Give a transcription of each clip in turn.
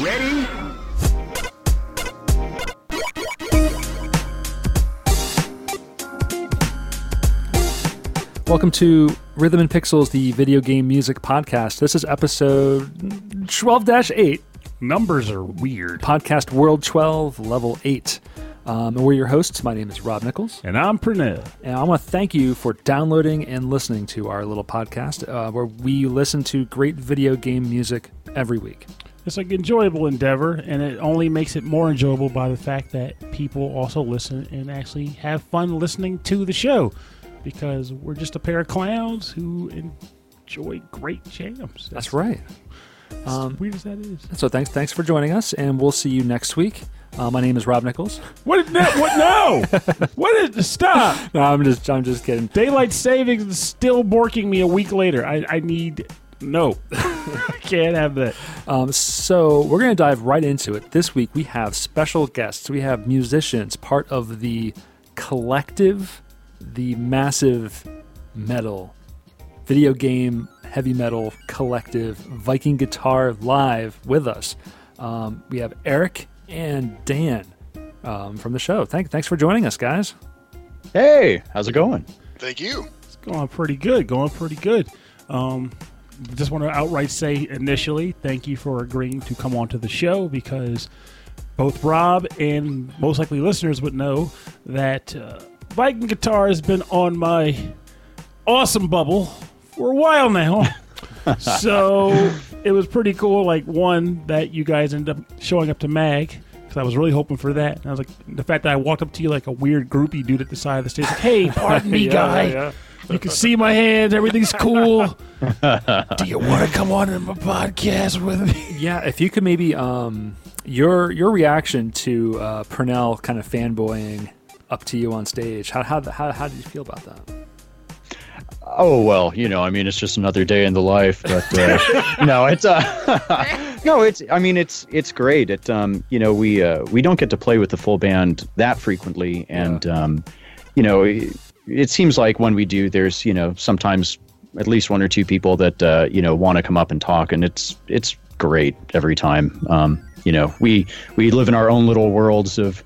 Ready? Welcome to Rhythm and Pixels, the video game music podcast. This is episode 12 8, Numbers are weird. podcast World 12, level 8. Um, and we're your hosts. My name is Rob Nichols. And I'm Pernell. And I want to thank you for downloading and listening to our little podcast uh, where we listen to great video game music every week. It's like enjoyable endeavor, and it only makes it more enjoyable by the fact that people also listen and actually have fun listening to the show because we're just a pair of clowns who enjoy great jams. That's right. as weird as that is. So thanks, thanks for joining us, and we'll see you next week. Uh, my name is Rob Nichols. What? No, what? No! what is? Stop! No, I'm just, I'm just kidding. Daylight savings is still borking me a week later. I, I need. No, can't have that. Um, so we're going to dive right into it. This week we have special guests. We have musicians, part of the collective, the massive metal, video game heavy metal collective, Viking Guitar Live with us. Um, we have Eric and Dan um, from the show. Thank, thanks for joining us, guys. Hey, how's it going? Thank you. It's going pretty good. Going pretty good. Um, just want to outright say initially, thank you for agreeing to come onto the show because both Rob and most likely listeners would know that uh, Viking guitar has been on my awesome bubble for a while now. so it was pretty cool. Like one that you guys ended up showing up to Mag because I was really hoping for that. And I was like, the fact that I walked up to you like a weird groupie dude at the side of the stage, like, "Hey, pardon me, Yeah, guy." yeah. You can see my hands. Everything's cool. Do you want to come on to my podcast with me? Yeah, if you could maybe um, your your reaction to uh, Purnell kind of fanboying up to you on stage. How how how, how did you feel about that? Oh well, you know, I mean, it's just another day in the life, but uh, no, it's uh, no, it's. I mean, it's it's great. It um, you know, we uh, we don't get to play with the full band that frequently, and um, you know, it, it seems like when we do, there's you know sometimes at least one or two people that uh, you know want to come up and talk, and it's it's great every time. Um, you know, we we live in our own little worlds of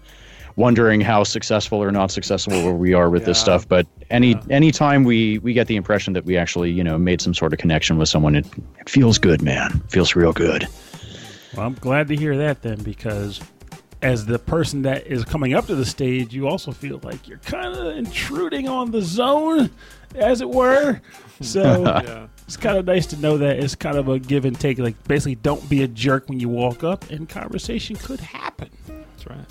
wondering how successful or not successful we are with this stuff. But any any time we we get the impression that we actually you know made some sort of connection with someone, it, it feels good, man. It feels real good. Well, I'm glad to hear that then, because as the person that is coming up to the stage, you also feel like you're kind of intruding on the zone, as it were. So it's kind of nice to know that it's kind of a give and take. Like basically, don't be a jerk when you walk up, and conversation could happen. That's right.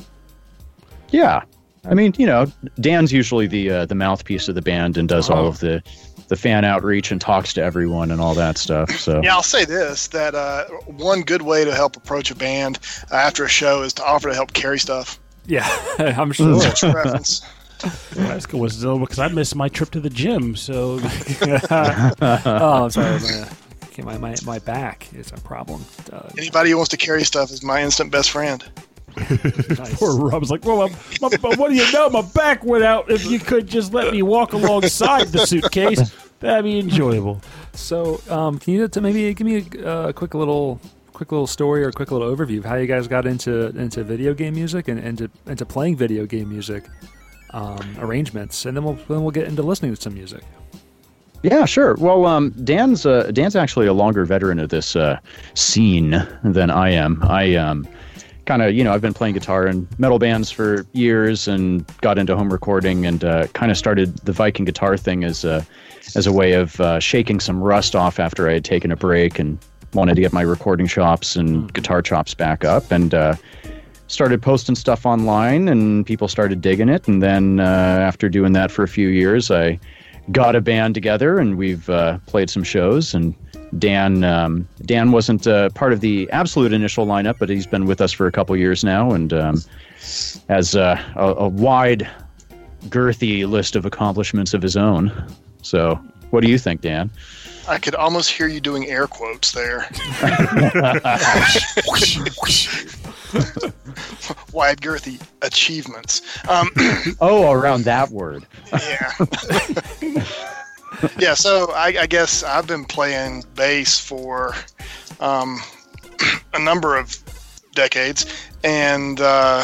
Yeah, I mean, you know, Dan's usually the uh, the mouthpiece of the band and does all of the the fan outreach and talks to everyone and all that stuff. So Yeah, I'll say this: that uh, one good way to help approach a band uh, after a show is to offer to help carry stuff. Yeah, I'm sure. Just a reference. Well, that's coincidental because I missed my trip to the gym. So oh, I'm sorry. My, okay, my, my my back is a problem. Uh, Anybody who wants to carry stuff is my instant best friend. nice. poor Rob's like, well, my, my, what do you know? My back went out. If you could just let me walk alongside the suitcase, that'd be enjoyable. So, um, can you t- maybe give me a uh, quick little quick little story or a quick little overview of how you guys got into into video game music and into into playing video game music um, arrangements, and then we'll then we'll get into listening to some music. Yeah, sure. Well, um, Dan's uh, Dan's actually a longer veteran of this uh, scene than I am. I um, kind of, you know, I've been playing guitar in metal bands for years and got into home recording and uh, kind of started the Viking guitar thing as a as a way of uh, shaking some rust off after I had taken a break and wanted to get my recording chops and guitar chops back up and. Uh, started posting stuff online and people started digging it and then uh, after doing that for a few years i got a band together and we've uh, played some shows and dan um, dan wasn't uh, part of the absolute initial lineup but he's been with us for a couple years now and um, has uh, a, a wide girthy list of accomplishments of his own so what do you think dan I could almost hear you doing air quotes there. Wide girthy achievements. Um, oh around that word yeah. yeah, so I, I guess I've been playing bass for um, a number of decades, and uh,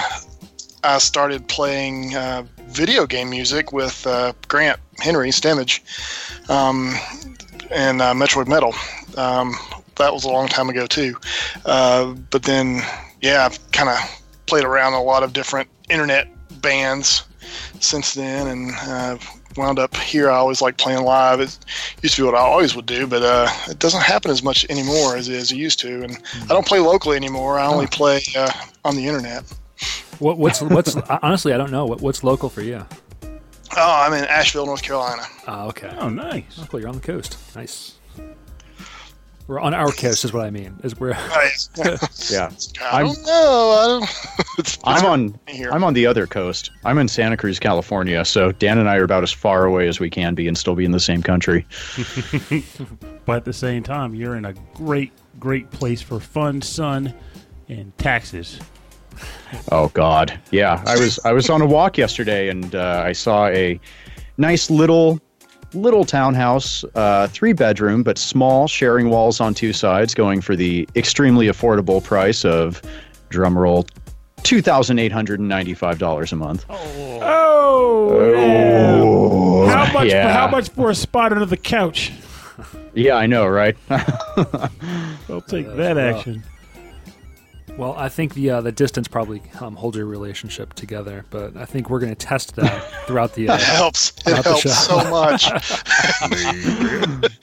I started playing uh, video game music with uh, Grant Henry Stemage um, and uh, Metroid Metal. Um, that was a long time ago too. Uh, but then, yeah, I've kind of played around a lot of different internet bands since then, and uh, wound up here. I always like playing live. It used to be what I always would do, but uh, it doesn't happen as much anymore as, as it used to. And I don't play locally anymore. I only play uh, on the internet. What, what's what's honestly I don't know what, what's local for you. Oh, I'm in Asheville, North Carolina. Oh, okay. Oh, nice. Oh, cool. You're on the coast. Nice. We're on our coast, is what I mean. Is we're Right. Yeah. I I'm- don't know. I don't, I'm on here. I'm on the other coast. I'm in Santa Cruz, California. So Dan and I are about as far away as we can be and still be in the same country. But at the same time, you're in a great, great place for fun, sun, and taxes. Oh God, yeah. I was I was on a walk yesterday and uh, I saw a nice little little townhouse, uh, three bedroom but small, sharing walls on two sides, going for the extremely affordable price of drumroll. Two thousand eight hundred and ninety-five dollars a month. Oh, yeah. How much? yeah. For, how much for a spot under the couch? Yeah, I know, right? I'll take that rough. action. Well. I think the uh, the distance probably um, holds your relationship together, but I think we're going to test that throughout the. Uh, It helps. It helps so much.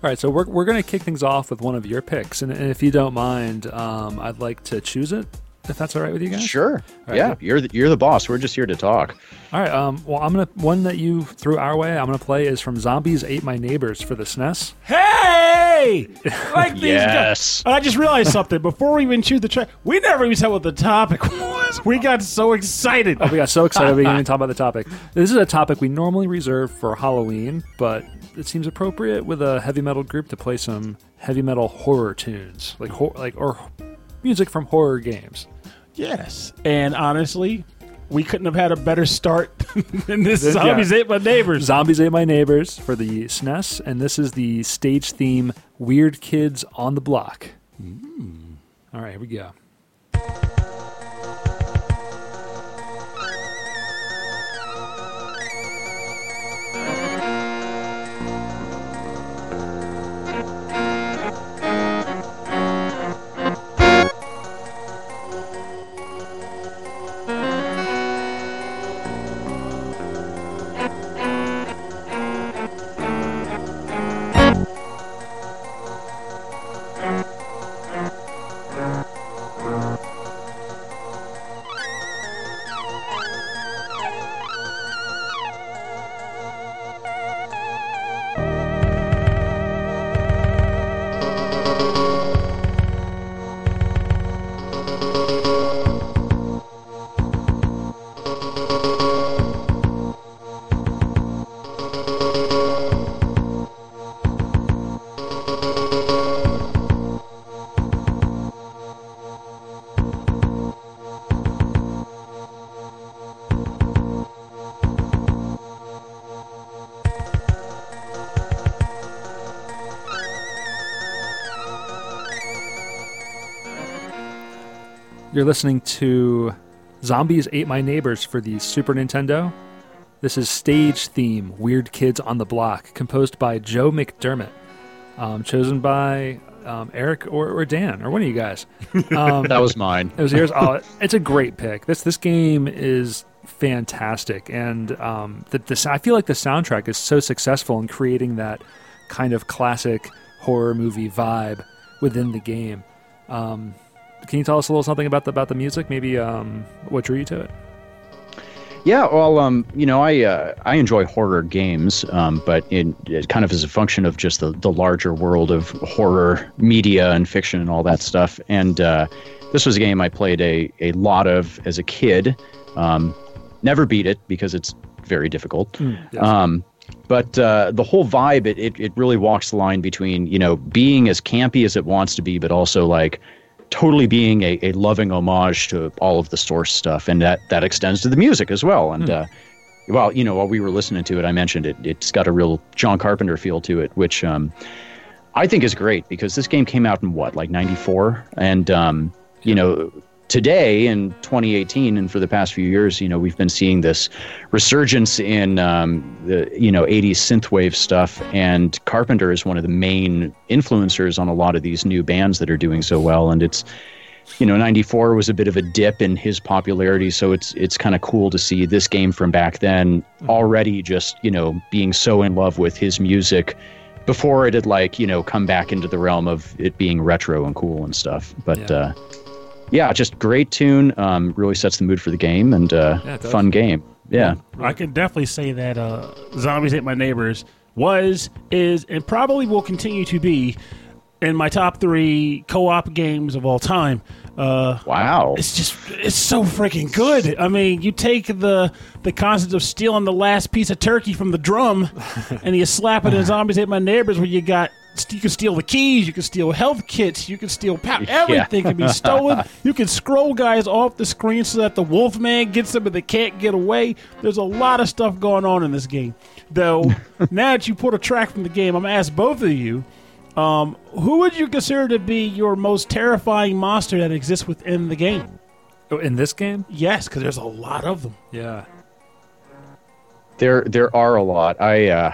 All right, so we're, we're going to kick things off with one of your picks, and, and if you don't mind, um, I'd like to choose it, if that's all right with you guys. sure. right, yeah, cool. you're the, you're the boss. We're just here to talk. All right. Um, well, I'm gonna one that you threw our way. I'm gonna play is from Zombies Ate My Neighbors for the SNES. Hey, like these Yes. guys. And I just realized something before we even choose the track. We never even said what the topic was. We got so excited. Oh, we got so excited we didn't even talk about the topic. This is a topic we normally reserve for Halloween, but it seems appropriate with a heavy metal group to play some heavy metal horror tunes, like hor- like or music from horror games. Yes, and honestly, we couldn't have had a better start than this. Yeah. Zombies ate my neighbors. Zombies Ate My Neighbors for the SNES, and this is the stage theme Weird Kids on the Block. Mm. All right, here we go. You're listening to Zombies Ate My Neighbors for the Super Nintendo. This is stage theme Weird Kids on the Block, composed by Joe McDermott, um, chosen by um, Eric or, or Dan, or one of you guys. Um, That was mine. it was yours. Oh, it's a great pick. This this game is fantastic, and um, the, the I feel like the soundtrack is so successful in creating that kind of classic horror movie vibe within the game. Um, can you tell us a little something about the about the music? Maybe um, what drew you to it? Yeah, well, um, you know, I uh, I enjoy horror games, um, but in it kind of as a function of just the the larger world of horror media and fiction and all that stuff. And uh, this was a game I played a a lot of as a kid. Um, never beat it because it's very difficult. Yes. Um, but uh, the whole vibe, it, it it really walks the line between you know being as campy as it wants to be, but also like totally being a, a loving homage to all of the source stuff, and that that extends to the music as well. And uh, well, you know, while we were listening to it, I mentioned it. It's got a real John Carpenter feel to it, which um, I think is great because this game came out in what, like '94, and um, you know, today in 2018 and for the past few years, you know, we've been seeing this resurgence in um, the you know 80s synthwave stuff, and Carpenter is one of the main influencers on a lot of these new bands that are doing so well, and it's you know 94 was a bit of a dip in his popularity. So it's it's kind of cool to see this game from back then already just you know being so in love with his music before it had like you know come back into the realm of it being retro and cool and stuff. But Yeah. uh yeah just great tune um really sets the mood for the game and uh Yeah, fun game. Yeah. I can definitely say that uh, Zombies Ate My Neighbors was, is, and probably will continue to be in my top three co-op games of all time. Uh, wow. it's just it's so freaking good. I mean, you take the the concept of stealing the last piece of turkey from the drum, and you slap it in Zombies Ate My Neighbors, where you got you can steal the keys, you can steal health kits, you can steal pow- everything can be stolen. You can scroll guys off the screen so that the Wolfman gets them and they can't get away. There's a lot of stuff going on in this game. Though now that you put a track from the game, I'm gonna ask both of you. Um, who would you consider to be your most terrifying monster that exists within the game? Oh, in this game? Yes, because there's a lot of them. Yeah. there there are a lot i uh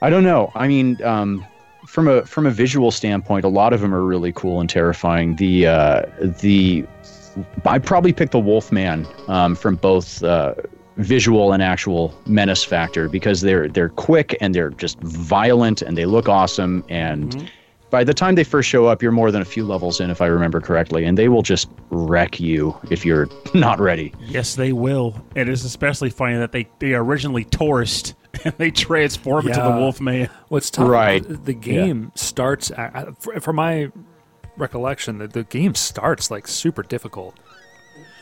i don't know i mean um from a from a visual standpoint a lot of them are really cool and terrifying. The uh the i probably picked the wolfman um from both uh visual and actual menace factor because they're they're quick and they're just violent and they look awesome. And by the time they first show up you're more than a few levels in if i remember correctly and they will just wreck you if you're not ready. Yes, they will. And it's especially funny that they, they originally tourist and they transform into the Yeah. Wolfman. What's tough? Right. The game starts. At, for, from my recollection, the, the game starts like super difficult.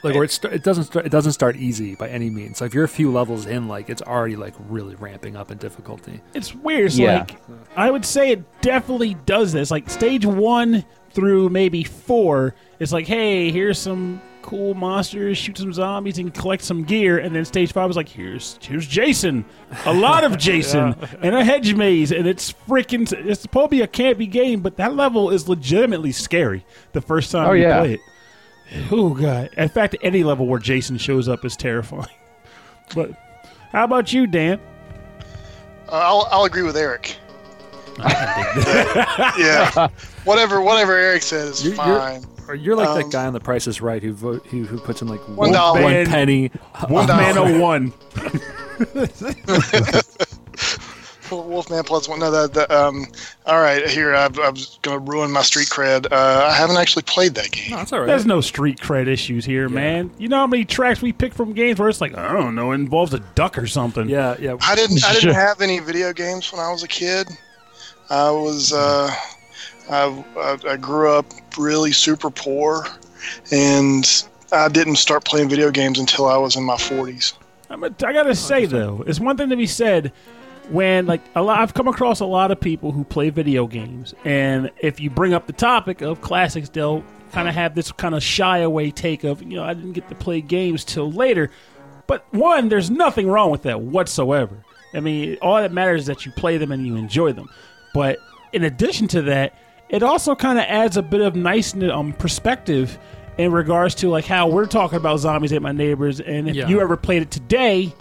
Like where it, st- it doesn't start, it doesn't start easy by any means. So if you're a few levels in, like it's already like really ramping up in difficulty. It's weird. It's Yeah. like I would say it definitely does this. Like stage one through maybe four, it's like, hey, here's some cool monsters, shoot some zombies, and collect some gear. And then stage five was like, here's here's Jason, a lot of Jason, and a hedge maze, and it's freaking. It's supposed to be a campy game, but that level is legitimately scary the first time Oh, you yeah. play it. Oh god! In fact, any level where Jason shows up is terrifying. But how about you, Dan? Uh, I'll, I'll agree with Eric. yeah, whatever whatever Eric said is You're- you're- fine. Or you're like Um, that guy on The Price is Right who vote who, who puts in like One one, dollar. one Man. penny. One man oh one. Wolfman plus one. No, that, that um. All right, here I, I was gonna ruin my street cred. Uh, I haven't actually played that game. No, that's all right. There's no street cred issues here, man. You know how many tracks we pick from games where it's like, I don't know, it involves a duck or something. yeah, yeah. I didn't. I didn't have any video games when I was a kid. I was. Uh, I, I, I grew up really super poor, and I didn't start playing video games until I was in my 40s. I'm a, I gotta say though, it's one thing to be said when like a lot. I've come across a lot of people who play video games, and if you bring up the topic of classics, they'll kind of have this kind of shy away take of you know I didn't get to play games till later. But one, there's nothing wrong with that whatsoever. I mean, all that matters is that you play them and you enjoy them. But in addition to that, it also kind of adds a bit of nice um, perspective in regards to like how we're talking about zombies ate my neighbors, and if Yeah. you ever played it today,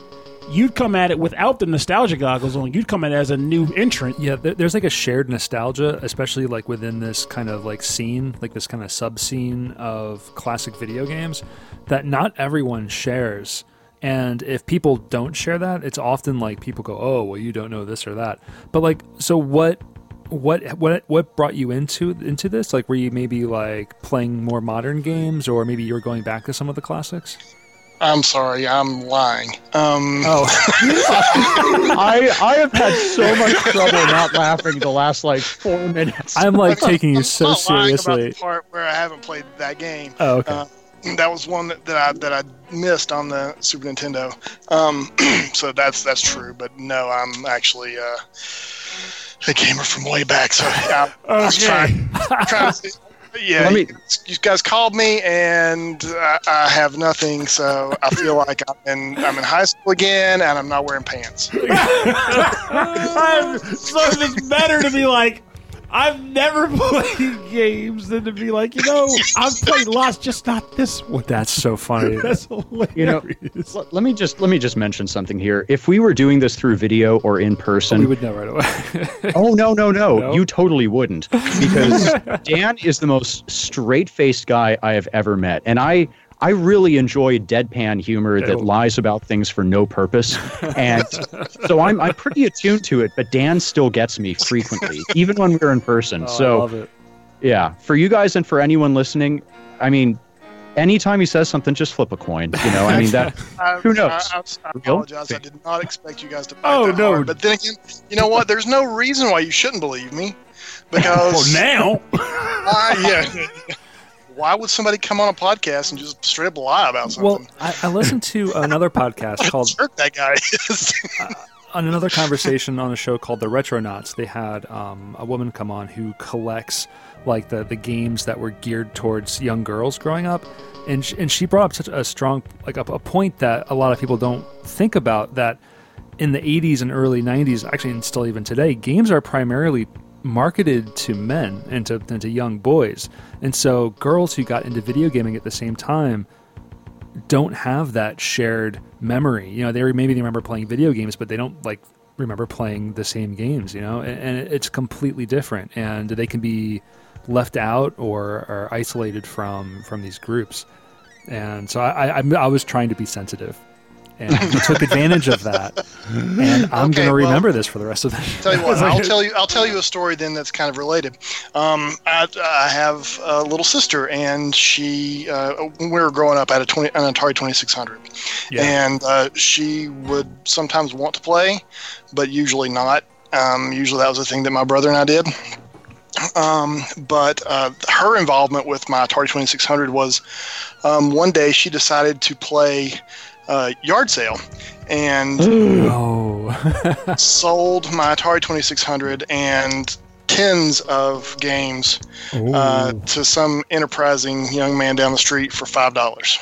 you'd come at it without the nostalgia goggles on. You'd come at it as a new entrant. Yeah, there's like a shared nostalgia, especially like within this kind of like scene, like this kind of sub scene of classic video games that not everyone shares. And if people don't share that, it's often like people go, "Oh, well, you don't know this or that." But like, so what? What what what brought you into into this? Like, were you maybe like playing more modern games, or maybe you were going back to some of the classics? I'm sorry, I'm lying. Um, Oh, I I have had so much trouble not laughing the last like four minutes. I'm like taking you I'm so not lying about seriously. the part where I haven't played that game. Oh, okay. Uh, that was one that, that I that I missed on the Super Nintendo. Um, so that's that's true. But no, I'm actually uh, a gamer from way back. So I, I was trying, trying to. Yeah, Let me- you guys called me, and I, I have nothing. So I feel like I'm in I'm in high school again, and I'm not wearing pants. I'm- so it's better to be like, I've never played games than to be like, you know, I've played lots, just not this one. That's so funny. That's hilarious. You know, L- let me just let me just mention something here. If we were doing this through video or in person, we would know right away. oh no no no, No? you totally wouldn't because Dan is the most straight-faced guy I have ever met, and I I really enjoy deadpan humor that Oh. lies about things for no purpose, and so I'm I'm pretty attuned to it. But Dan still gets me frequently, even when we're in person. Oh, so yeah, for you guys and for anyone listening, I mean, anytime he says something, just flip a coin. You know, I mean that. Who knows? I, I, I apologize. I did not expect you guys to. Bite Oh, that no. hard. But then again, you know what? There's no reason why you shouldn't believe me, well, because now. why, yeah. Why would somebody come on a podcast and just straight up lie about Well, something? I, I listened to another podcast called that guy is. on another conversation on a show called The Retronauts, they had um, a woman come on who collects like the, the games that were geared towards young girls growing up, and sh- and she brought up such a strong like a, a point that a lot of people don't think about that in the 80s and early 90s, actually, and still even today, games are primarily marketed to men and to, and to young boys, and so girls who got into video gaming at the same time don't have that shared memory. You know, they maybe they remember playing video games, but they don't like remember playing the same games. You know, and, and it's completely different, and they can be left out or, or isolated from from these groups. And so I, I, I was trying to be sensitive, and I took advantage of that. And I'm Okay, going to well- remember this for the rest of the. tell you what, I'll tell you. I'll tell you a story then that's kind of related. Um, I, I have a little sister, and she, uh, when we were growing up, I had a 20, an Atari 2600, Yeah. and uh, she would sometimes want to play, but usually not. Um, usually that was a thing that my brother and I did. Um, but uh, her involvement with my Atari 2600 was um, one day she decided to play uh, yard sale, and Oh, sold my Atari 2600 and tens of games uh, to some enterprising young man down the street for five dollars.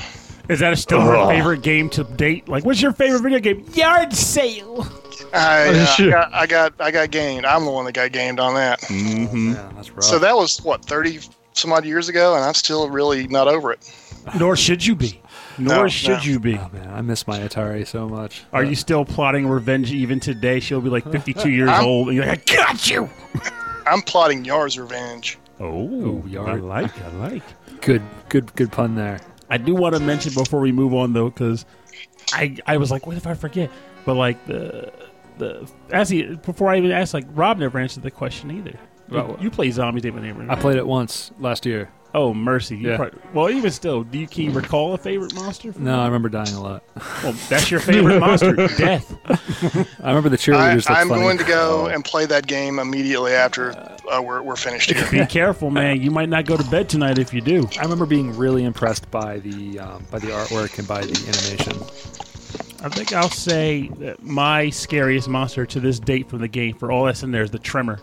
Is that a still her favorite game to date? Like, what's your favorite video game? Yard sale. I, Oh, uh, shit. got, I got I got gamed. I'm the one that got gamed on that. Mm-hmm. yeah, that's rough. So that was what 30 some odd years ago, and I'm still really not over it. Nor should you be. Nor No, should no. you be. oh man, I miss my Atari so much. Are you still plotting revenge even today? She'll be like 52 years I'm- old, and you're like, I got you. I'm plotting Yar's revenge. Oh, Yar. I like, I like. Good, good, good pun there. I do want to mention before we move on though, because I I was like, what if I forget? But like the the as he before I even asked, like Rob never answered the question either. You, Well, you play zombies, David Neighbor. I played it once last year. Oh mercy! You Yeah. prob- well, even still, do you can you recall a favorite monster? from- No, I remember dying a lot. Well, that's your favorite monster, death. I remember the I, cheerleaders. looked I'm funny. going to go and play that game immediately after uh, we're, we're finished here. Be careful, man. You might not go to bed tonight if you do. I remember being really impressed by the um, by the artwork and by the animation. I think I'll say that my scariest monster to this date from the game, for all that's in there, is the Tremor.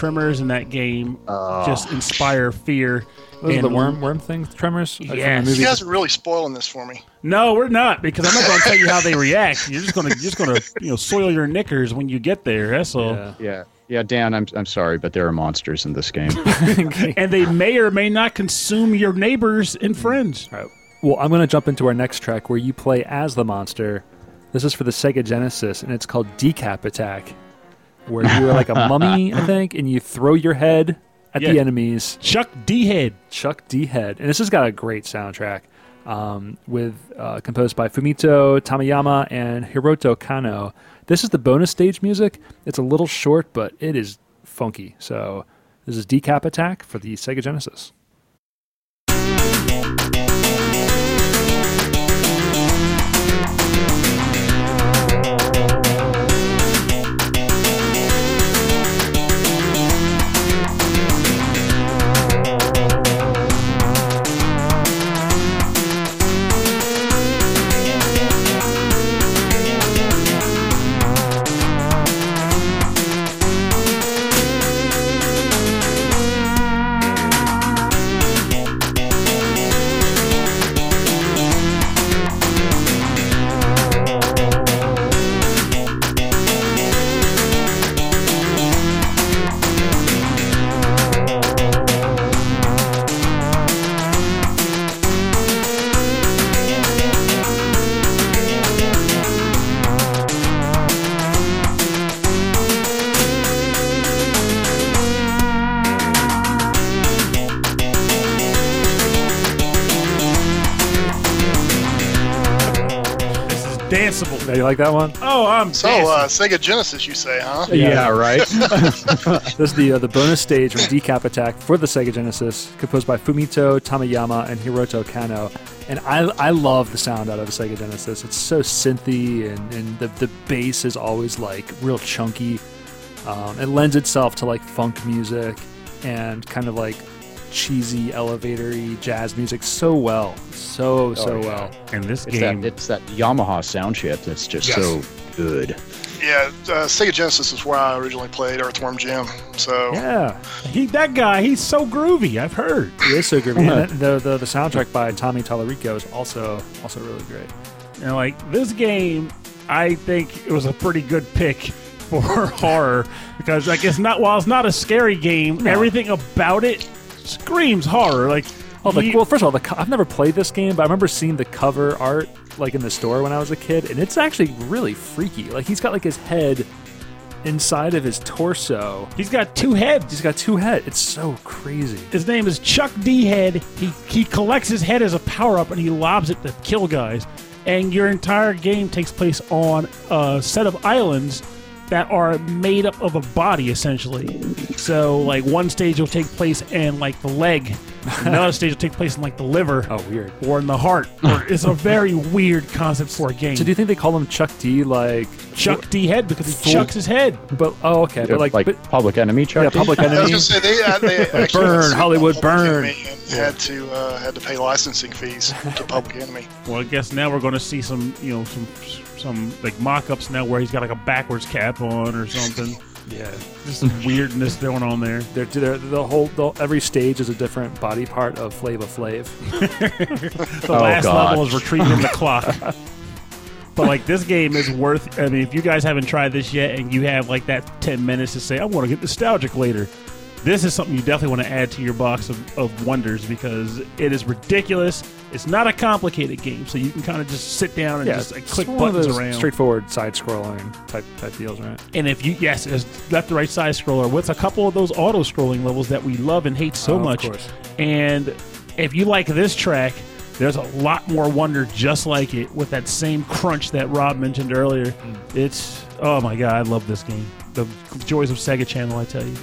Tremors in that game uh, just inspire fear. Those are And- the worm worm thing, tremors. Like from the Yes. You guys are really spoiling this for me. No, we're not because I'm not going to tell you how they react. You're just going to just going to you know soil your knickers when you get there. That's all. Yeah. Yeah, yeah, Dan. I'm I'm sorry, but there are monsters in this game. And they may or may not consume your neighbors and friends. All right. Well, I'm going to jump into our next track where you play as the monster. This is for the Sega Genesis, and it's called Decap Attack, where you're like a mummy, I think, and you throw your head at the enemies. Chuck D head. Chuck D Head, and this has got a great soundtrack, um, with uh, composed by Fumito Tamayama and Hiroto Kano. This is the bonus stage music. It's a little short, but it is funky. So this is Decap Attack for the Sega Genesis. Danceable. Now, you like that one? Oh, I'm So, dancing. uh, Sega Genesis, you say, huh? Yeah, right. This is the uh, the bonus stage from Decap Attack for the Sega Genesis, composed by Fumito Tamayama and Hiroto Kano. And I, I love the sound out of the Sega Genesis. It's so synthy, and, and the, the bass is always like real chunky. Um, it lends itself to like funk music and kind of like cheesy elevatory jazz music so well, so so yeah. well. and this it's game, that it's that Yamaha sound chip that's just Yes. so good. Yeah, uh, Sega Genesis is where I originally played Earthworm Jim. So, Yeah, he that guy, he's so groovy. I've heard. it is so groovy. and the, the the soundtrack by Tommy Tallarico is also also really great. And like this game, I think it was a pretty good pick for horror because like it's not while it's not a scary game, No. everything about it screams horror. Like Oh, the, you- well, first of all, the co- I've never played this game, but I remember seeing the cover art like in the store when I was a kid, and it's actually really freaky. Like he's got like his head inside of his torso. he's got two heads. He's got two heads. It's so crazy. His name is Chuck D Head. He he collects his head as a power up and he lobs it to kill guys. And your entire game takes place on a set of islands that are made up of a body essentially. So like one stage will take place in like the leg, another stage will take place in like the liver. Oh, weird. or in the heart. It's a very weird concept for a game. So do you think they call him Chuck D? Like Chuck D head because he Fool. chucks his head. But oh, okay. But like, like but, Public Enemy, Chuck. yeah, D? Public I was Enemy. going to say they, uh, they actually Burn, Hollywood, Public burn. Enemy and had to uh, had to pay licensing fees to Public Enemy. Well, I guess now we're going to see some, you know, some some like mock-ups now where he's got like a backwards cap on or something. Yeah. Just some weirdness going on there. They're, they're, the whole the, every stage is a different body part of Flava Flav. The Oh, last God. level is retrieving the clock. But like this game is worth. I mean, if you guys haven't tried this yet, and you have like that ten minutes to say, "I want to get nostalgic later," this is something you definitely want to add to your box of, of wonders because it is ridiculous. It's not a complicated game, so you can kind of just sit down and Yeah, just like, click buttons around. straightforward side-scrolling type type deals, right? And if you yes, it's left to right side scroller with a couple of those auto scrolling levels that we love and hate so Oh, of much. course. And if you like this track, there's a lot more wonder just like it with that same crunch that Rob mentioned earlier. Mm. It's oh my god, I love this game. The joys of Sega Channel, I tell you.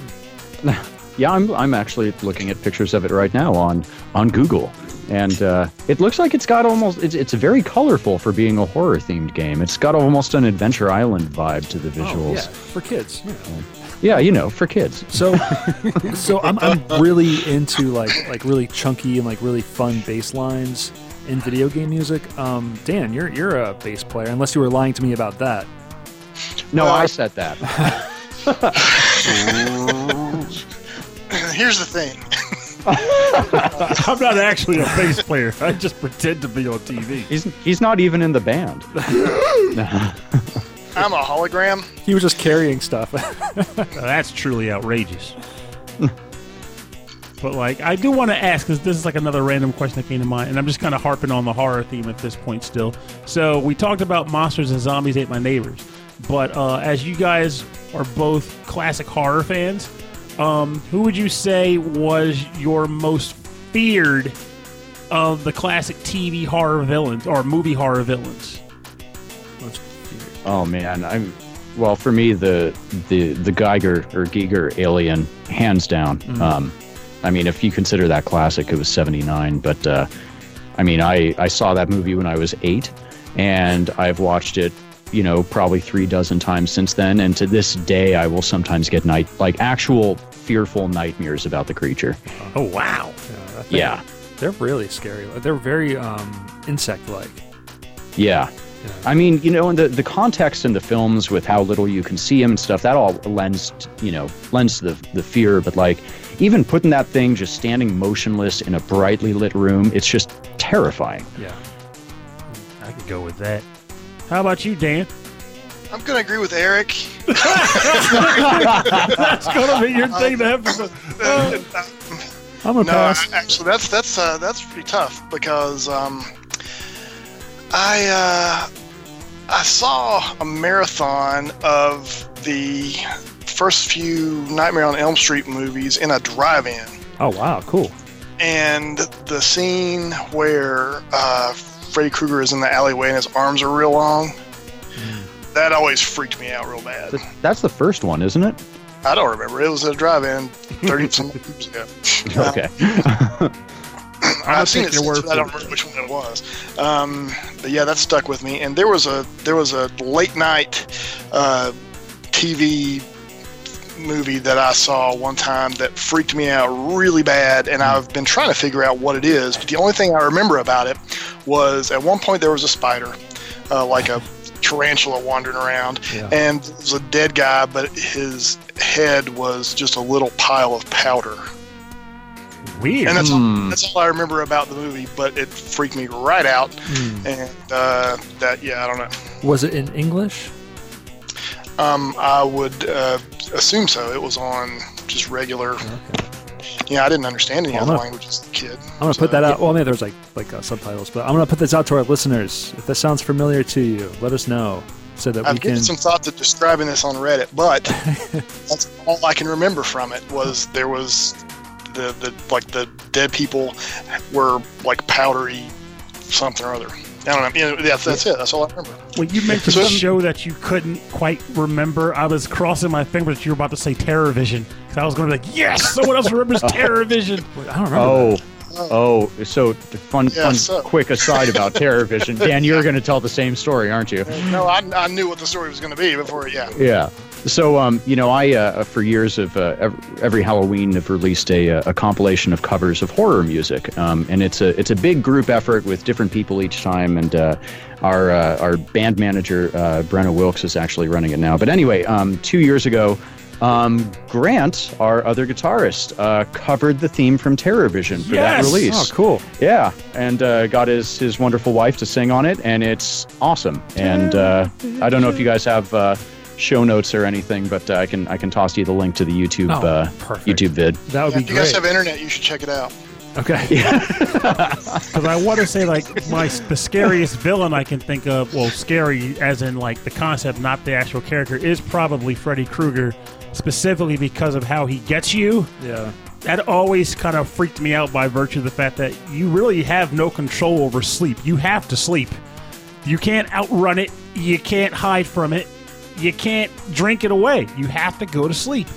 Yeah, I'm I'm actually looking at pictures of it right now on on Google, and uh, it looks like it's got almost it's it's very colorful for being a horror themed game. It's got almost an Adventure Island vibe to the visuals. Oh, visuals. yeah, for kids. You know. yeah. you know, for kids. So, so I'm, I'm really into like like really chunky and like really fun bass lines in video game music. Um, Dan, you're you're a bass player, unless you were lying to me about that. No, Well, I said that. Here's the thing. I'm not actually a bass player. I just pretend to be on TV. He's he's not even in the band. I'm a hologram. He was just carrying stuff. That's truly outrageous. but like, I do want to ask because this is like another random question that came to mind, and I'm just kind of harping on the horror theme at this point still. So we talked about monsters and zombies ate my neighbors, but uh, as you guys are both classic horror fans, um, who would you say was your most feared of the classic TV horror villains or movie horror villains? Oh man, I'm well for me the the the Geiger or Giger alien hands down. Um, I mean, if you consider that classic, it was '79. But uh, I mean, I I saw that movie when I was eight, and I've watched it, you know, probably three dozen times since then. And to this day, I will sometimes get night like actual fearful nightmares about the creature. Oh wow! Yeah, Yeah, they're really scary. They're very um, insect-like. yeah. I mean, you know, and the, the context in the films with how little you can see him and stuff, that all lends, t- you know, lends to the, the fear. But like, even putting that thing just standing motionless in a brightly lit room, it's just terrifying. Yeah. I could go with that. How about you, Dan? I'm going to agree with Eric. That's gonna be your thing to have to. Uh, I'm gonna no, pass. Actually, that's that's uh, that's pretty tough because um, I uh, I saw a marathon of the first few Nightmare on Elm Street movies in a drive-in. Oh wow, cool. and the scene where uh, Freddy Krueger is in the alleyway and his arms are real long. That always freaked me out real bad. That's the first one, isn't it? I don't remember. It was at a drive-in 30 some years ago. Okay. I've seen it since, but I don't remember which one it was. Um, but yeah, that stuck with me. And there was a there was a late night uh, TV movie that I saw one time that freaked me out really bad, and I've been trying to figure out what it is. But the only thing I remember about it was at one point there was a spider, uh, like a tarantula wandering around, Yeah. and it was a dead guy, but his head was just a little pile of powder. Weird. And that's Hmm. all, that's all I remember about the movie, but it freaked me right out. Hmm. And uh, that, yeah, I don't know. Was it in English? Um, I would uh, assume so. It was on just regular. Okay. Yeah, I didn't understand any Well, other languages as a kid. I'm gonna So, put that out. Well, maybe there's like like uh, subtitles, but I'm gonna put this out to our listeners. If that sounds familiar to you, let us know so that we I've can. given some thought to describing this on Reddit, but that's all I can remember from it was there was the, the like the dead people were like powdery something or other. I don't know. Yeah, that's, that's it. That's all I remember. When you mentioned So- the show that you couldn't quite remember, I was crossing my fingers that you were about to say Terror Vision. Because I was going to be like, yes, someone else remembers Terror Vision. Wait, I don't remember. Oh, that. oh. So fun, Yeah, fun, so- quick aside about Terror Vision. Dan, you're going to tell the same story, aren't you? No, I, I knew what the story was going to be before. Yeah. Yeah. So, um, you know, I uh, for years of uh, every, every Halloween have released a, uh, a compilation of covers of horror music, um, and it's a it's a big group effort with different people each time. And uh, our uh, our band manager uh, Brenna Wilkes is actually running it now. But anyway, um, two years ago. Um, Grant, our other guitarist, uh, covered the theme from Terror Vision for that Yes! release. Oh, cool. Yeah, and uh, got his his wonderful wife to sing on it, and it's awesome. And uh, I don't know if you guys have uh, show notes or anything, but uh, I can I can toss you the link to the YouTube Oh, uh, perfect. YouTube vid. That would Yeah, be if you guys have internet, you should check it out. okay. Because I want to say, like, my the scariest villain I can think of, well, scary as in, like, the concept, not the actual character, is probably Freddy Krueger, specifically because of how he gets you. Yeah. that always kind of freaked me out by virtue of the fact that you really have no control over sleep. You have to sleep. You can't outrun it. You can't hide from it. You can't drink it away. You have to go to sleep.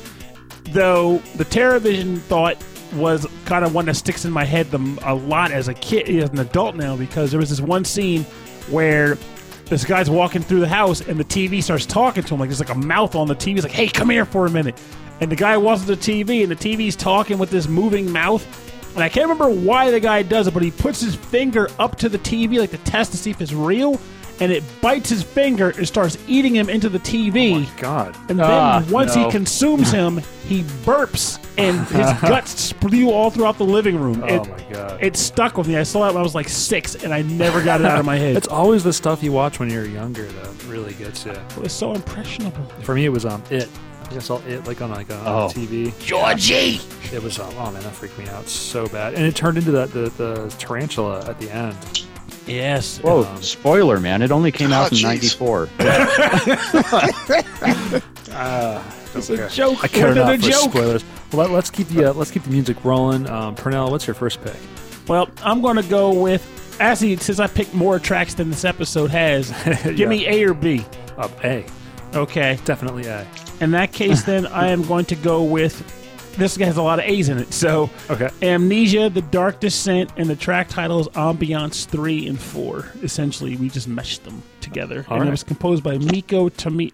Though the Terror Vision thought was kind of one that sticks in my head the, a lot as a kid, as an adult now, because there was this one scene where this guy's walking through the house and the TV starts talking to him like there's like a mouth on the TV. He's like, "Hey, come here for a minute." And the guy walks to the TV and the TV's talking with this moving mouth. And I can't remember why the guy does it, but he puts his finger up to the TV like to test to see if it's real, and it bites his finger and starts eating him into the TV. Oh my God. And then Ah, once no. he consumes him, he burps and his guts spew all throughout the living room. Oh it, my God. it stuck with me. I saw it when I was like six, and I never got it out of my head. It's always the stuff you watch when you're younger that really gets you. It was so impressionable. For me, it was um it. I guess I saw it like on like a Oh. TV. Georgie! It was um oh man that freaked me out so bad, and it turned into that the, the tarantula at the end. Yes. Whoa, Um, spoiler, man! It only came out Oh, in jeez. '94. It's a joke. I care within enough a for joke. spoilers. Well, let, us keep the uh, let's keep the music rolling. Um, Pernell, what's your first pick? Well, I'm going to go with, actually, since I picked more tracks than this episode has, give Yeah. me A or B. Uh, A, Okay. definitely A. In that case, then I am going to go with, this has a lot of A's in it. So, Okay. Amnesia, The Dark Descent, and the track titles Ambiance 3 and 4. Essentially, we just meshed them together. All and it was composed by Miko Tami-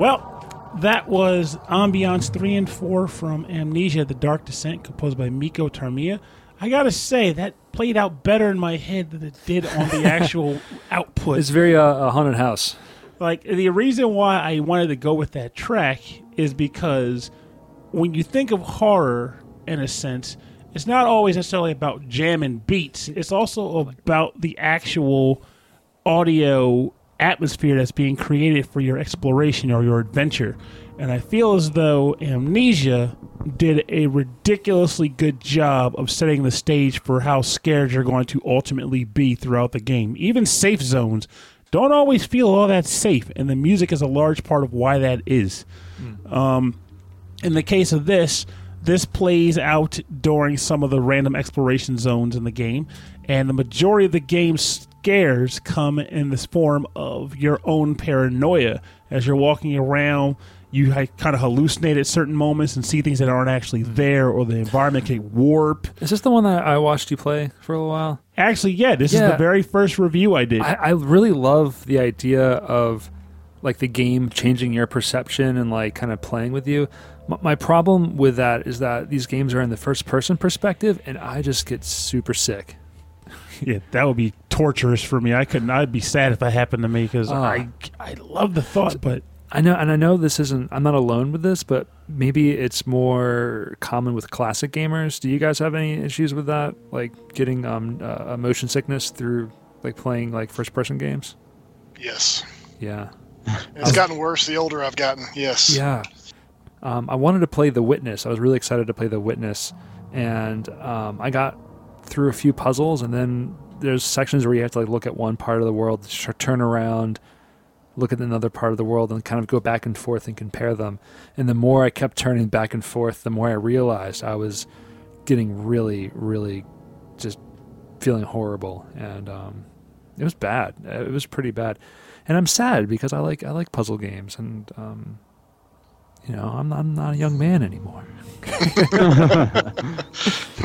Well, that was Ambiance 3 and 4 from Amnesia The Dark Descent, composed by Mikko Tarmia. I gotta say, that played out better in my head than it did on the actual output. It's very uh, a haunted house. Like, the reason why I wanted to go with that track is because when you think of horror, in a sense, it's not always necessarily about jamming beats. It's also about the actual audio atmosphere that's being created for your exploration or your adventure. And I feel as though Amnesia did a ridiculously good job of setting the stage for how scared you're going to ultimately be throughout the game. Even safe zones don't always feel all that safe, and the music is a large part of why that is. Um, in the case of this, this plays out during some of the random exploration zones in the game, and the majority of the game's scares come in this form of your own paranoia. As you're walking around, you kind of hallucinate at certain moments and see things that aren't actually there, or the environment can warp. Is this the one that I watched you play for a little while? Actually, yeah, this is the very first review I did. I, I really love the idea of like the game changing your perception and like kind of playing with you. M- my problem with that is that these games are in the first person perspective, and I just get super sick. Yeah, that would be torturous for me. I couldn't. I'd be sad if that happened to me because Ah. I I love the thought, but I know, and I know this isn't. I'm not alone with this, but maybe it's more common with classic gamers. Do you guys have any issues with that, like getting um uh, motion sickness through like playing like first person games? Yes. Yeah, It's gotten worse the older I've gotten. Yes. yeah. Um, I wanted to play The Witness. I was really excited to play The Witness, and um, I got through a few puzzles, and then there's sections where you have to like look at one part of the world, turn around, look at another part of the world, and kind of go back and forth and compare them. And the more I kept turning back and forth, the more I realized I was getting really, really just feeling horrible, and um, it was bad. It was pretty bad, and I'm sad because I like I like puzzle games, and um, you know I'm I'm not a young man anymore.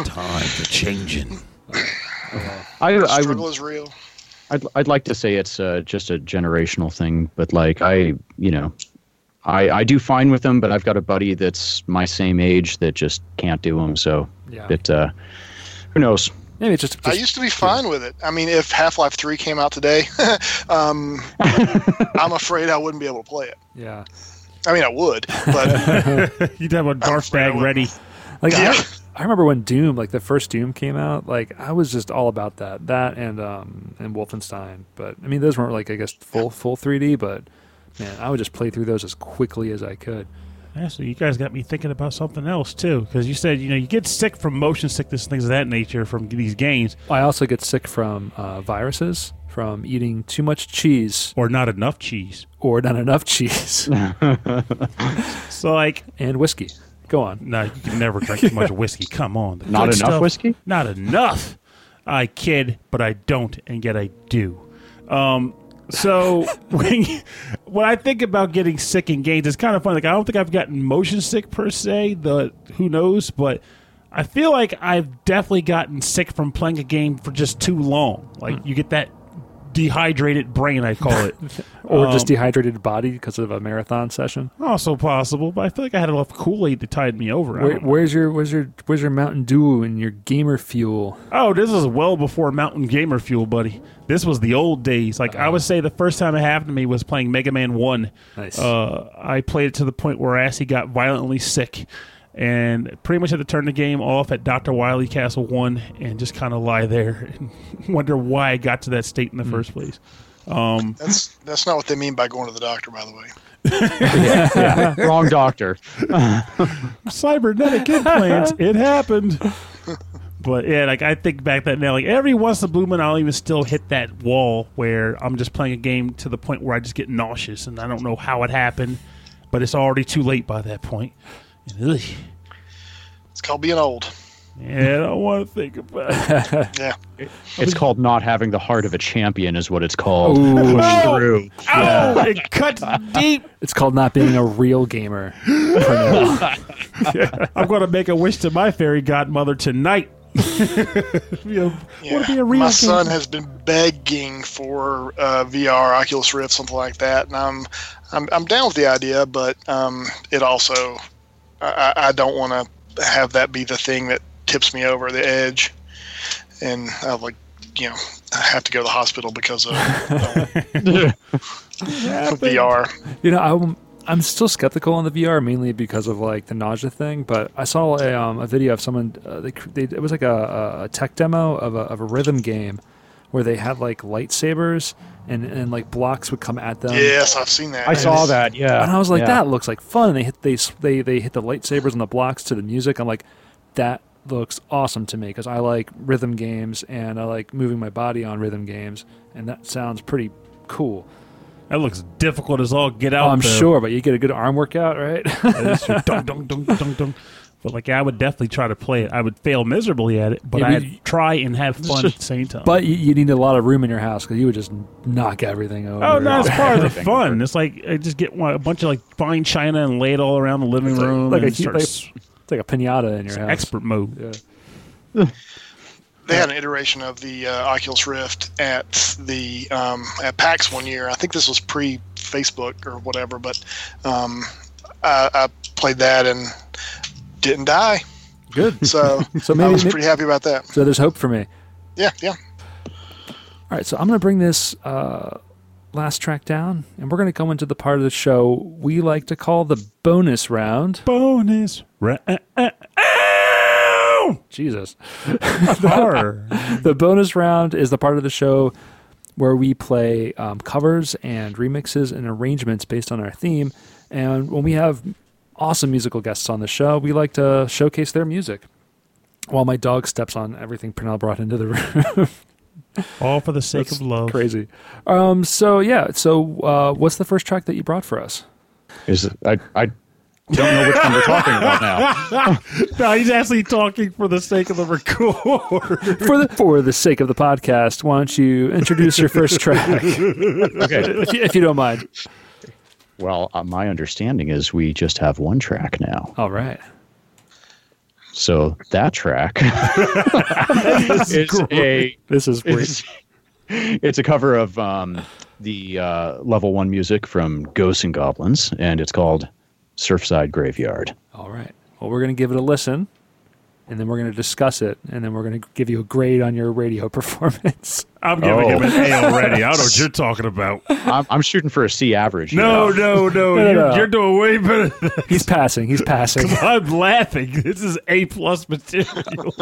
times are changing. I, I would Struggle is real. I'd, I'd like to say it's uh, just a generational thing, but like I, you know, I I do fine with them, but I've got a buddy that's my same age that just can't do them. So Yeah, it, uh, who knows? maybe it's just, I used to be fine with it. I mean, if Half Life 3 came out today, um, I'm afraid I wouldn't be able to play it. yeah. I mean, I would, but You'd have a dark bag ready. Like Yeah. I, I remember when Doom, like the first Doom came out, like I was just all about that, that and um and Wolfenstein. But I mean, those weren't like I guess full full 3D, but man, I would just play through those as quickly as I could. Yeah, so you guys got me thinking about something else too, because you said you know you get sick from motion sickness, and things of that nature from these games, I also get sick from uh, viruses from eating too much cheese or not enough cheese. or not enough cheese So like, and whiskey. Go on. no, you can never drink too much whiskey. Come on, The Not enough stuff- whiskey? Not enough. I kid, but I don't, and yet I do. Um, so when you- when I think about getting sick in games, it's kind of funny. Like I don't think I've gotten motion sick per se. The who knows, but I feel like I've definitely gotten sick from playing a game for just too long. Like you get that dehydrated brain, I call it. Or just Um, dehydrated body because of a marathon session. also possible, but I feel like I had enough Kool Aid to tide me over. Where, where's your where's your where's your Mountain Dew and your gamer fuel? Oh, this is well before Mountain Gamer Fuel, buddy. This was the old days. Like I would say, the first time it happened to me was playing Mega Man One. Nice. Uh, I played it to the point where Assy got violently sick, and pretty much had to turn the game off at Doctor Wily Castle One and just kind of lie there and wonder why I got to that state in the first place. Um, that's that's not what they mean by going to the doctor, by the way. yeah, wrong doctor. cybernetic implants. it happened. But yeah, like I think back that now, like every once in a blue moon, I'll even still hit that wall where I'm just playing a game to the point where I just get nauseous and I don't know how it happened, but it's already too late by that point. And, ugh, It's called being old. yeah, I don't want to think about it. Yeah. It's called not having the heart of a champion, is what it's called. Ooh. Push Oh! through. Ow! It cuts deep. It's called not being a real gamer. I'm going to make a wish to my fairy godmother tonight. You know, Yeah. want to be a real My game- son has been begging for uh, VR, Oculus Rift, something like that, and I'm I'm, I'm down with the idea, but um, it also I, I I don't want to have that be the thing that tips me over the edge, and I like you know I have to go to the hospital because of uh, VR. You know, I'm I'm still skeptical on the VR mainly because of like the nausea thing. But I saw a, um, a video of someone. Uh, they, they it was like a, a tech demo of a, of a rhythm game where they had like lightsabers and and like blocks would come at them. Yes, I've seen that. I saw that. Yeah, And I was like, yeah. that looks like fun. And they hit they they they hit the lightsabers and the blocks to the music. I'm like, that looks awesome to me because I like rhythm games and I like moving my body on rhythm games, and that sounds pretty cool. That looks difficult as all get oh, out. Oh, I'm though. sure, but you get a good arm workout, right? Dunk, dunk, dunk, dunk, dunk. But like, I would definitely try to play it. I would fail miserably at it, but Yeah, but I'd you- try and have fun at the same time. but you, you need a lot of room in your house because you would just knock everything over. oh no, it's part of the Everything fun. over. It's like I just get one, a bunch of like fine china and lay it all around the living It's room like a and hu- start like- s- It's like a pinata in your house. expert mode. Yeah. They had an iteration of the uh, Oculus Rift at the um, at PAX one year. I think this was pre Facebook or whatever, but um, I, I played that and didn't die. Good. So So I maybe, was maybe- pretty happy about that. so there's hope for me. Yeah, yeah. All right, so I'm going to bring this uh, last track down, and we're going to go into the part of the show we like to call the bonus round. Bonus. Ra- uh, uh, ow! Jesus. Horror. the bonus round is the part of the show where we play um, covers and remixes and arrangements based on our theme. And when we have awesome musical guests on the show, we like to showcase their music. While my dog steps on everything Pernell brought into the room. all for the sake That's of love. Crazy. Um, so, yeah. So, uh, what's the first track that you brought for us? Is I I don't know which one we're talking about now. No, he's actually talking for the sake of the record. For the, for the sake of the podcast, why don't you introduce your first track, Okay. if you, if you don't mind? Well, uh, my understanding is we just have one track now. All right. So that track is a This is great. it's, it's a cover of um, the uh, level one music from Ghosts and Goblins, and it's called Surfside Graveyard. All right. Well, we're going to give it a listen, and then we're going to discuss it, and then we're going to give you a grade on your radio performance. I'm giving Oh. him an oh. A already. I don't know what you're talking about. I'm, I'm shooting for a C average. here. No, no, no. No, no, you're, no. you're doing way better. Than He's passing. He's passing. I'm laughing. This is A plus material.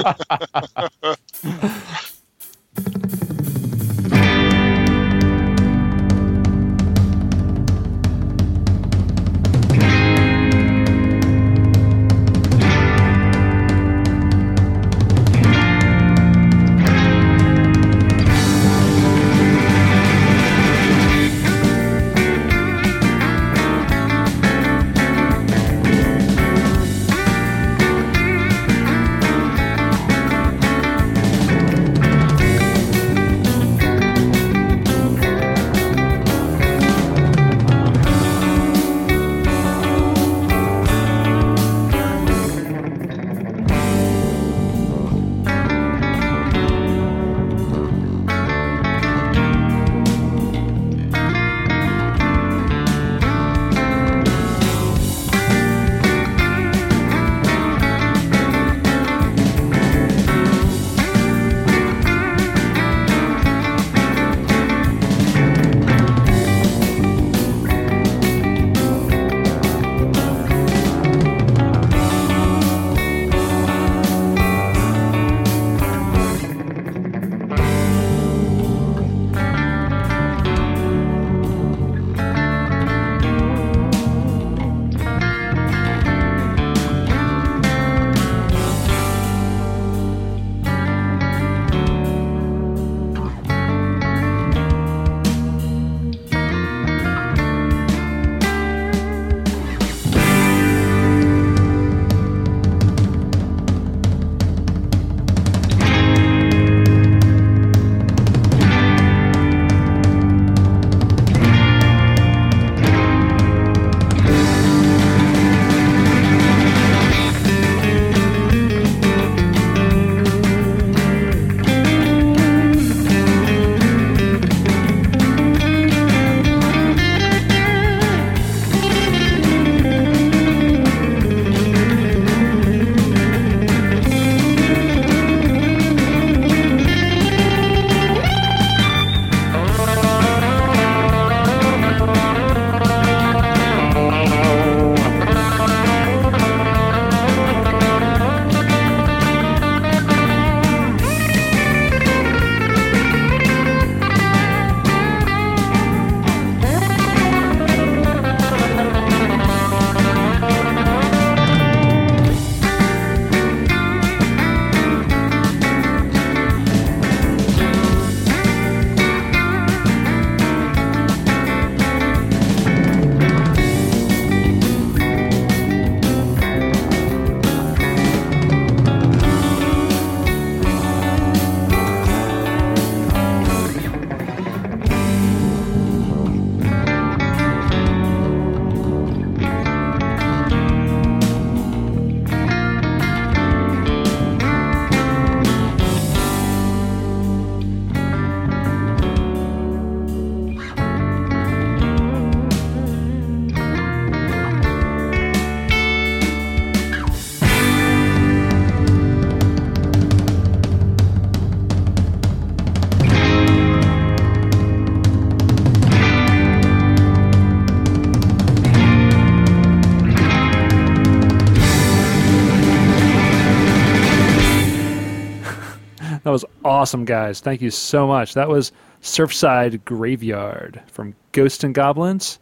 Awesome, guys. Thank you so much. That was Surfside Graveyard from Ghost and Goblins.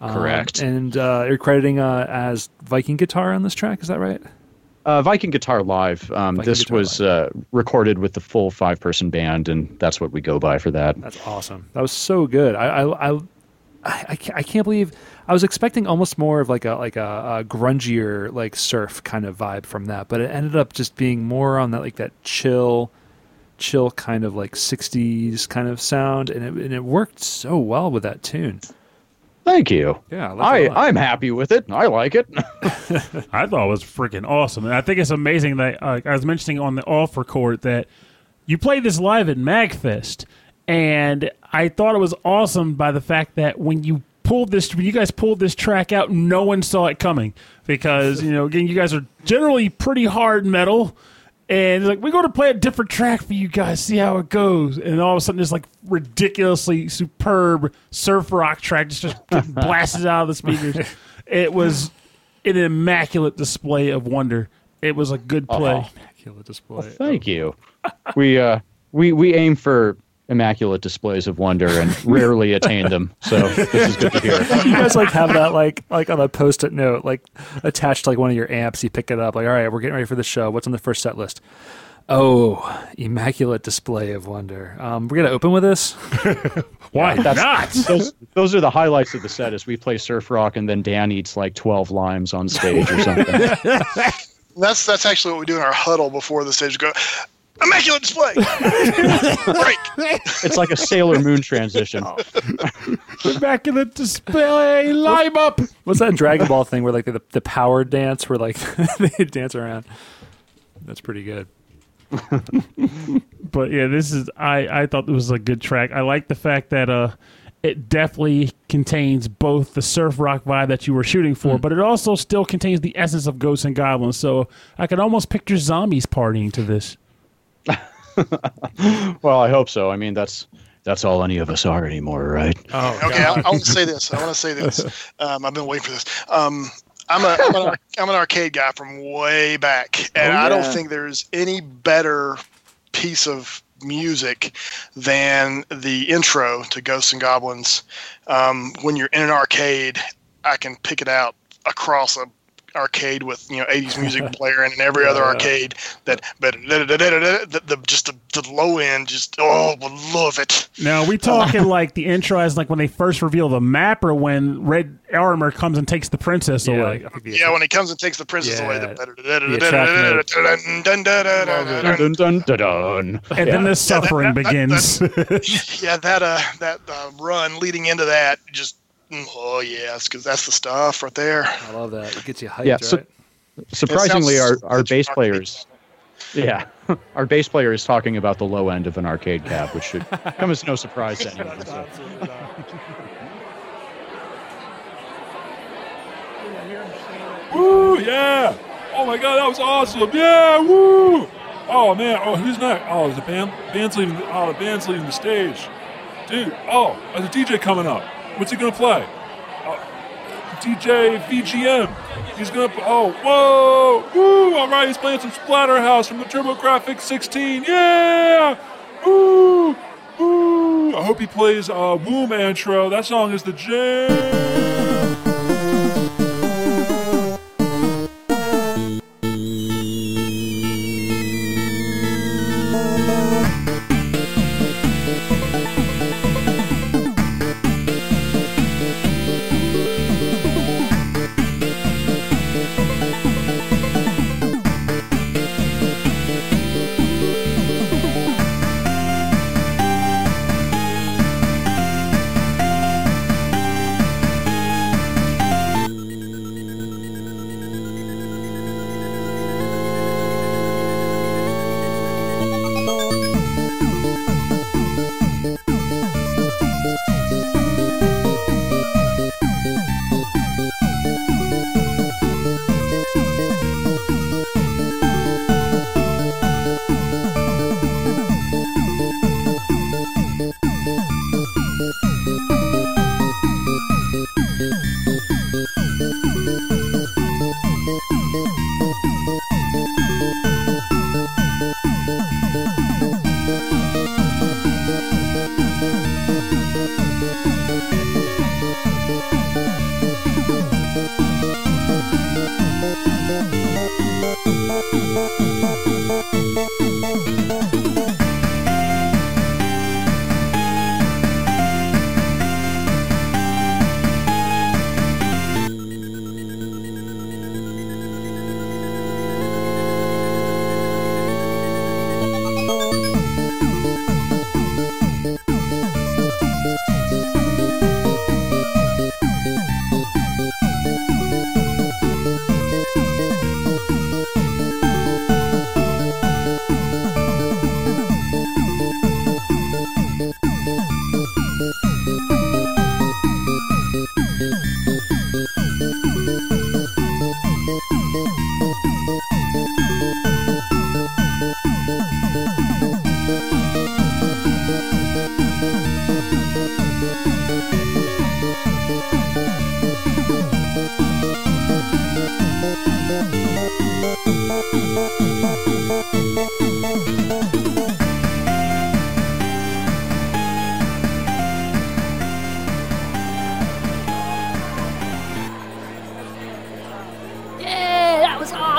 Um, Correct. and uh, you're crediting uh, as Viking guitar on this track. Is that right? Uh, Viking Guitar Live. Um, Viking this Guitar was uh, recorded with the full five person band, and that's what we go by for that. That's awesome. That was so good. I I, I, I, can't, I can't believe I was expecting almost more of like a like a, a grungier like surf kind of vibe from that, but it ended up just being more on that like that chill, chill kind of like '60s kind of sound, and it and it worked so well with that tune. Thank you. Yeah, I, like it I, a lot. I'm happy with it. I like it. I thought it was freaking awesome, and I think it's amazing that uh, I was mentioning on the off record that you played this live at Magfest, and I thought it was awesome by the fact that when you pulled this, when you guys pulled this track out, no one saw it coming because you know again you guys are generally pretty hard metal. And like we're going to play a different track for you guys, see how it goes. And all of a sudden, this like ridiculously superb surf rock track just just getting blasted out of the speakers. It was an immaculate display of wonder. It was a good play. Immaculate display. Thank you. We uh, we we aim for immaculate displays of wonder and rarely attain them. So this is good to hear. you guys like have that like like on a post-it note like attached to like one of your amps you pick it up like all right we're getting ready for the show what's on the first set list oh immaculate display of wonder um, we're gonna open with this Why not? Those, those are the highlights of the set. Is we play surf rock and then Dan eats like twelve limes on stage or something. That's that's actually what we do in our huddle before the stage. Go, immaculate display. Break. It's like a Sailor Moon transition. Immaculate display. Lime up. what's that dragon ball thing where like the, the power dance where like they dance around that's pretty good But yeah, this is I I thought it was a good track. I like the fact that uh it definitely contains both the surf rock vibe that you were shooting for, but it also still contains the essence of ghosts and goblins. So I could almost picture zombies partying to this. Well, I hope so. I mean, that's that's all any of us are anymore, right? oh Okay, I, I want to say this. I want to say this. Um, I've been waiting for this. Um, I'm a I'm an, I'm an arcade guy from way back, and Oh, I don't think there's any better piece of music than the intro to Ghosts and Goblins. Um, when you're in an arcade, I can pick it out across a arcade with you know 80s music player and in every other arcade that but the, the just the, the low end just oh would love it Now, we talking like the intro as like when they first reveal the map or when Red Arremer comes and takes the princess yeah, away? I think the- Yeah, when he comes and takes the princess away. Yeah. The Dun, dun, dun, dun. And then the suffering begins. yeah, that uh, that uh, run leading into that just mm, oh yes, because that's the stuff right there. I love that it gets you hyped Yeah, so- right Surprisingly, our, our bass an players, yeah, our bass player is talking about the low end of an arcade cab, which should come as no surprise to anyone. so. Woo, yeah. Oh my god, that was awesome. Yeah, woo. Oh man, oh who's next? Oh, is the band band's leaving oh the band's leaving the stage. Dude, oh, there's a DJ coming up. What's he gonna play? Uh, DJ VGM. He's gonna oh whoa woo alright, he's playing some Splatterhouse from the TurboGrafx 16. Yeah! Woo! Woo! I hope he plays uh Womb intro. That song is the jam.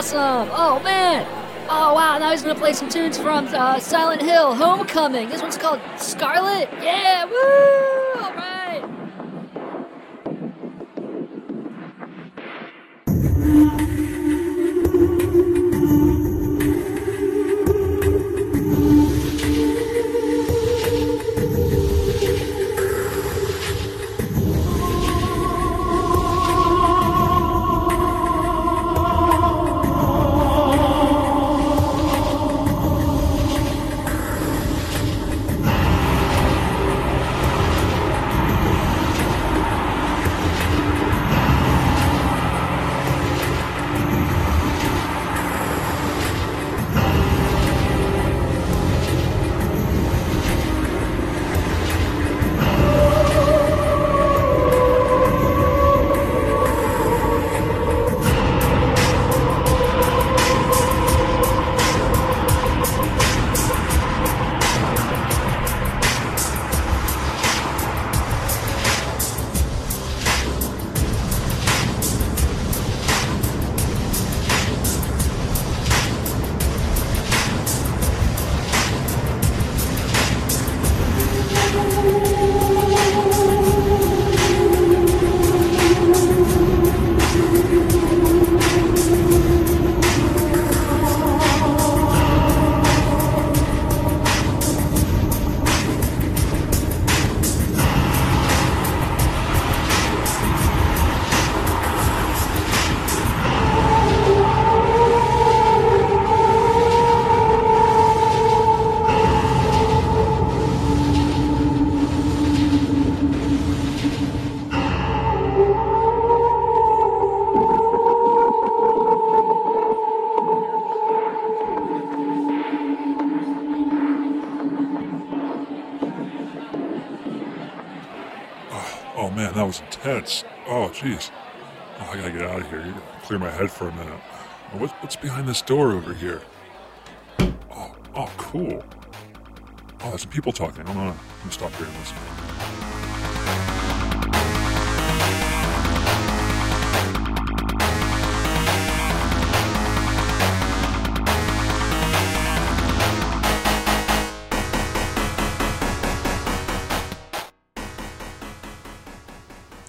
Awesome. Oh man. Oh wow, now he's gonna play some tunes from uh, Silent Hill Homecoming. This one's called Scarlet. Yeah, woo! Intense. Oh jeez. Oh, I gotta get out of here. You gotta clear my head for a minute. Oh, What, what's behind this door over here? Oh, oh, cool. Oh, there's some people talking. I'm gonna, I'm gonna stop here and listen.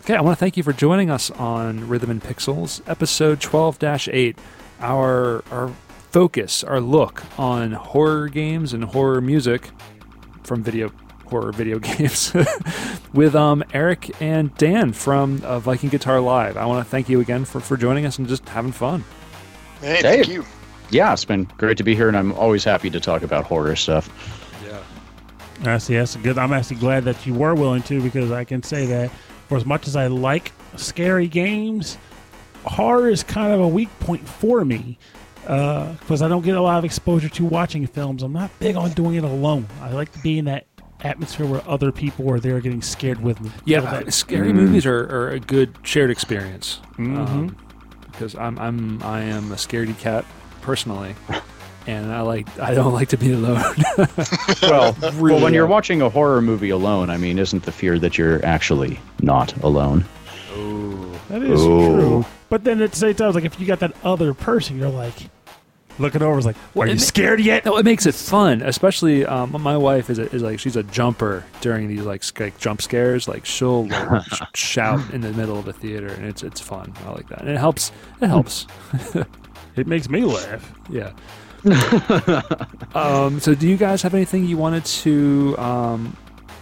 Okay, I want to thank you for joining us on Rhythm and Pixels, episode 12 8. Our, our focus, our look on horror games and horror music from video horror video games with um, Eric and Dan from uh, Viking Guitar Live. I want to thank you again for, for joining us and just having fun. Hey, thank you. Yeah, it's been great to be here, and I'm always happy to talk about horror stuff. yeah That's, that's good. I'm actually glad that you were willing to because I can say that for as much as I like scary games, horror is kind of a weak point for me because I don't get a lot of exposure to watching films. I'm not big on doing it alone. I like to be in that atmosphere where other people are there getting scared with me. Yeah, Feel uh, that- scary movies are, are a good shared experience. Mhm. Um, because I'm I'm I am a scaredy cat personally, and I like I don't like to be alone. Well, well, when Really you're watching a horror movie alone, I mean, isn't the fear that you're actually not alone? That is Ooh. true. But then at the same time, it's like if you got that other person, you're like, looking over is like, Well, "Are you ma- scared yet?" No, it makes it fun, especially um, my wife is, a, is like she's a jumper during these like, sc- like jump scares. Like she'll like, sh- shout in the middle of the theater, and it's it's fun. I like that, and it helps. It helps. It makes me laugh. Yeah. um, so, do you guys have anything you wanted to, um,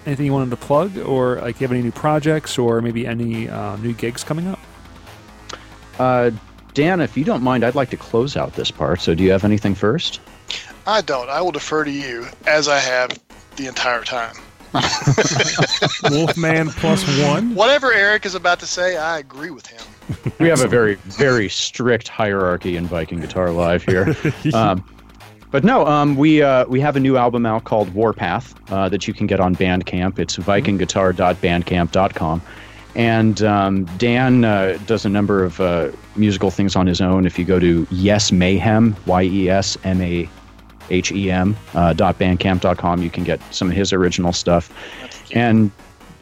anything you wanted to plug, or like, you have any new projects, or maybe any uh, new gigs coming up? Uh, Dan, if you don't mind, I'd like to close out this part. So, do you have anything first? I don't. I will defer to you as I have the entire time. Wolfman plus one. Whatever Eric is about to say, I agree with him. We have a very, very strict hierarchy in Viking Guitar Live here. Um, but no, um, we uh, we have a new album out called Warpath uh, that you can get on Bandcamp. It's vikingguitar.bandcamp.com. And um, Dan uh, does a number of uh, musical things on his own. If you go to Yes Mayhem, Y E S M A H E M uh, dot bandcamp.com, you can get some of his original stuff. And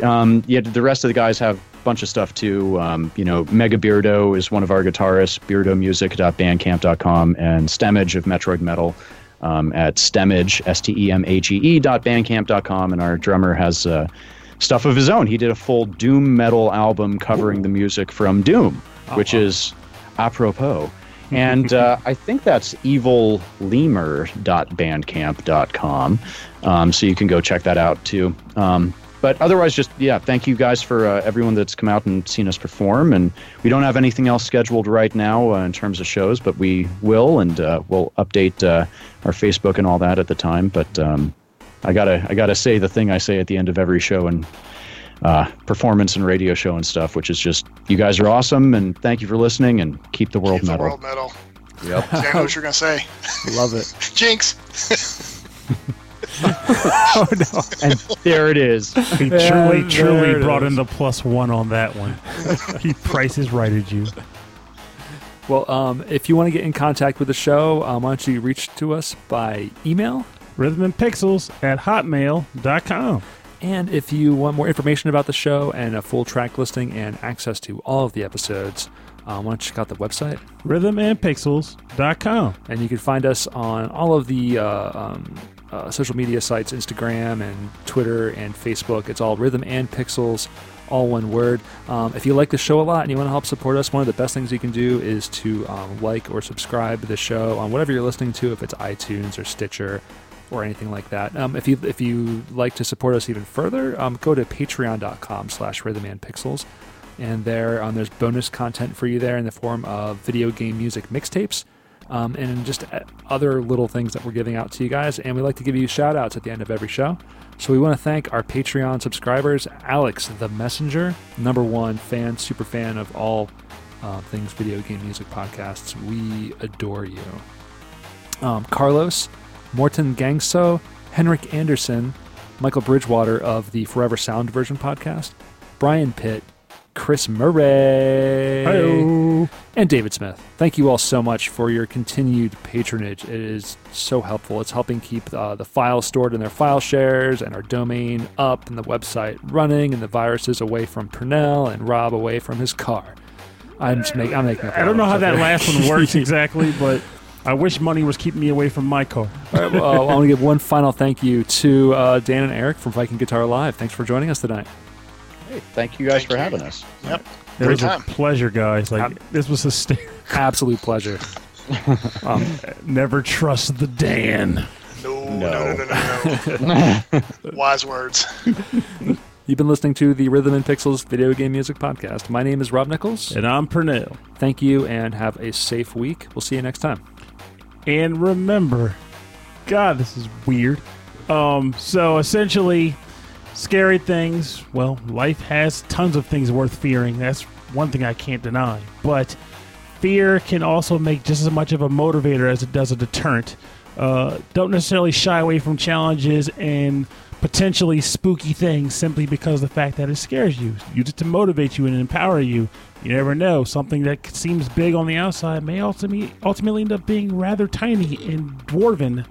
um, yeah, the rest of the guys have a bunch of stuff too. Um, you know, Mega Beardo is one of our guitarists, beardomusic.bandcamp.com, and Stemage of Metroid Metal um, at Stemage, S T E M A G E dot bandcamp.com. And our drummer has uh, stuff of his own. He did a full Doom metal album covering the music from Doom, which is apropos. And uh, I think that's evillemur.bandcamp.com. Um, so you can go check that out too. Um, but otherwise, just yeah, thank you guys for uh, everyone that's come out and seen us perform. And we don't have anything else scheduled right now uh, in terms of shows, but we will, and uh, we'll update uh, our Facebook and all that at the time. But um, I gotta I gotta say the thing I say at the end of every show and uh, performance and radio show and stuff, which is just you guys are awesome and thank you for listening and keep the world Keep the metal. world metal. Yep. See, I know what you're gonna say. Love it. Jinx. and there it is. He truly, there truly brought is. in the plus one on that one. he prices righted you. Well, um, if you want to get in contact with the show, um, why don't you reach to us by email? Rhythm and Pixels at hotmail.com. And if you want more information about the show and a full track listing and access to all of the episodes, um, why don't you check out the website? Rhythmandpixels.com. And you can find us on all of the uh, um, uh, social media sites Instagram and Twitter and Facebook. It's all Rhythm and Pixels, all one word. Um, if you like the show a lot and you want to help support us, one of the best things you can do is to um, like or subscribe the show on whatever you're listening to, if it's iTunes or Stitcher or anything like that. Um, if you if you like to support us even further, um, go to patreon.com slash rhythmandpixels. And there, um, there's bonus content for you there in the form of video game music mixtapes um, and just uh, other little things that we're giving out to you guys. And we like to give you shout outs at the end of every show. So we want to thank our Patreon subscribers Alex the Messenger, number one fan, super fan of all uh, things video game music podcasts. We adore you. Um, Carlos, Morton Gangso, Henrik Anderson, Michael Bridgewater of the Forever Sound Version podcast, Brian Pitt, Chris Murray, Hi-oh. and David Smith. Thank you all so much for your continued patronage. It is so helpful. It's helping keep uh, the files stored in their file shares and our domain up and the website running and the viruses away from Pernell and Rob away from his car. I'm just make, I'm making up. I don't know how that last one works exactly, but I wish money was keeping me away from my car. All right, well, uh, I want to give one final thank you to uh, Dan and Eric from Viking Guitar Live. Thanks for joining us tonight. Hey, thank you guys Thank for you. having us. Yep. It Great was time. a pleasure, guys. Like Um, this was hysterical. Absolute pleasure. Um, Never trust the Dan. No, No. no, no, no, no, no. Wise words. You've been listening to the Rhythm and Pixels video game music podcast. My name is Rob Nichols. And I'm Pernell. Thank you and have a safe week. We'll see you next time. And remember, God, this is weird. Um, so essentially, scary things. Well, life has tons of things worth fearing. That's one thing I can't deny. But fear can also make just as much of a motivator as it does a deterrent. Uh, don't necessarily shy away from challenges and potentially spooky things simply because of the fact that it scares you. Use it to motivate you and empower you. You never know. Something that seems big on the outside may ultimately ultimately end up being rather tiny and dwarven,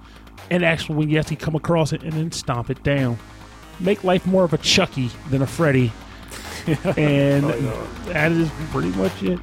and actually when you actually come across it and then stomp it down. Make life more of a Chucky than a Freddy. and that is pretty much it.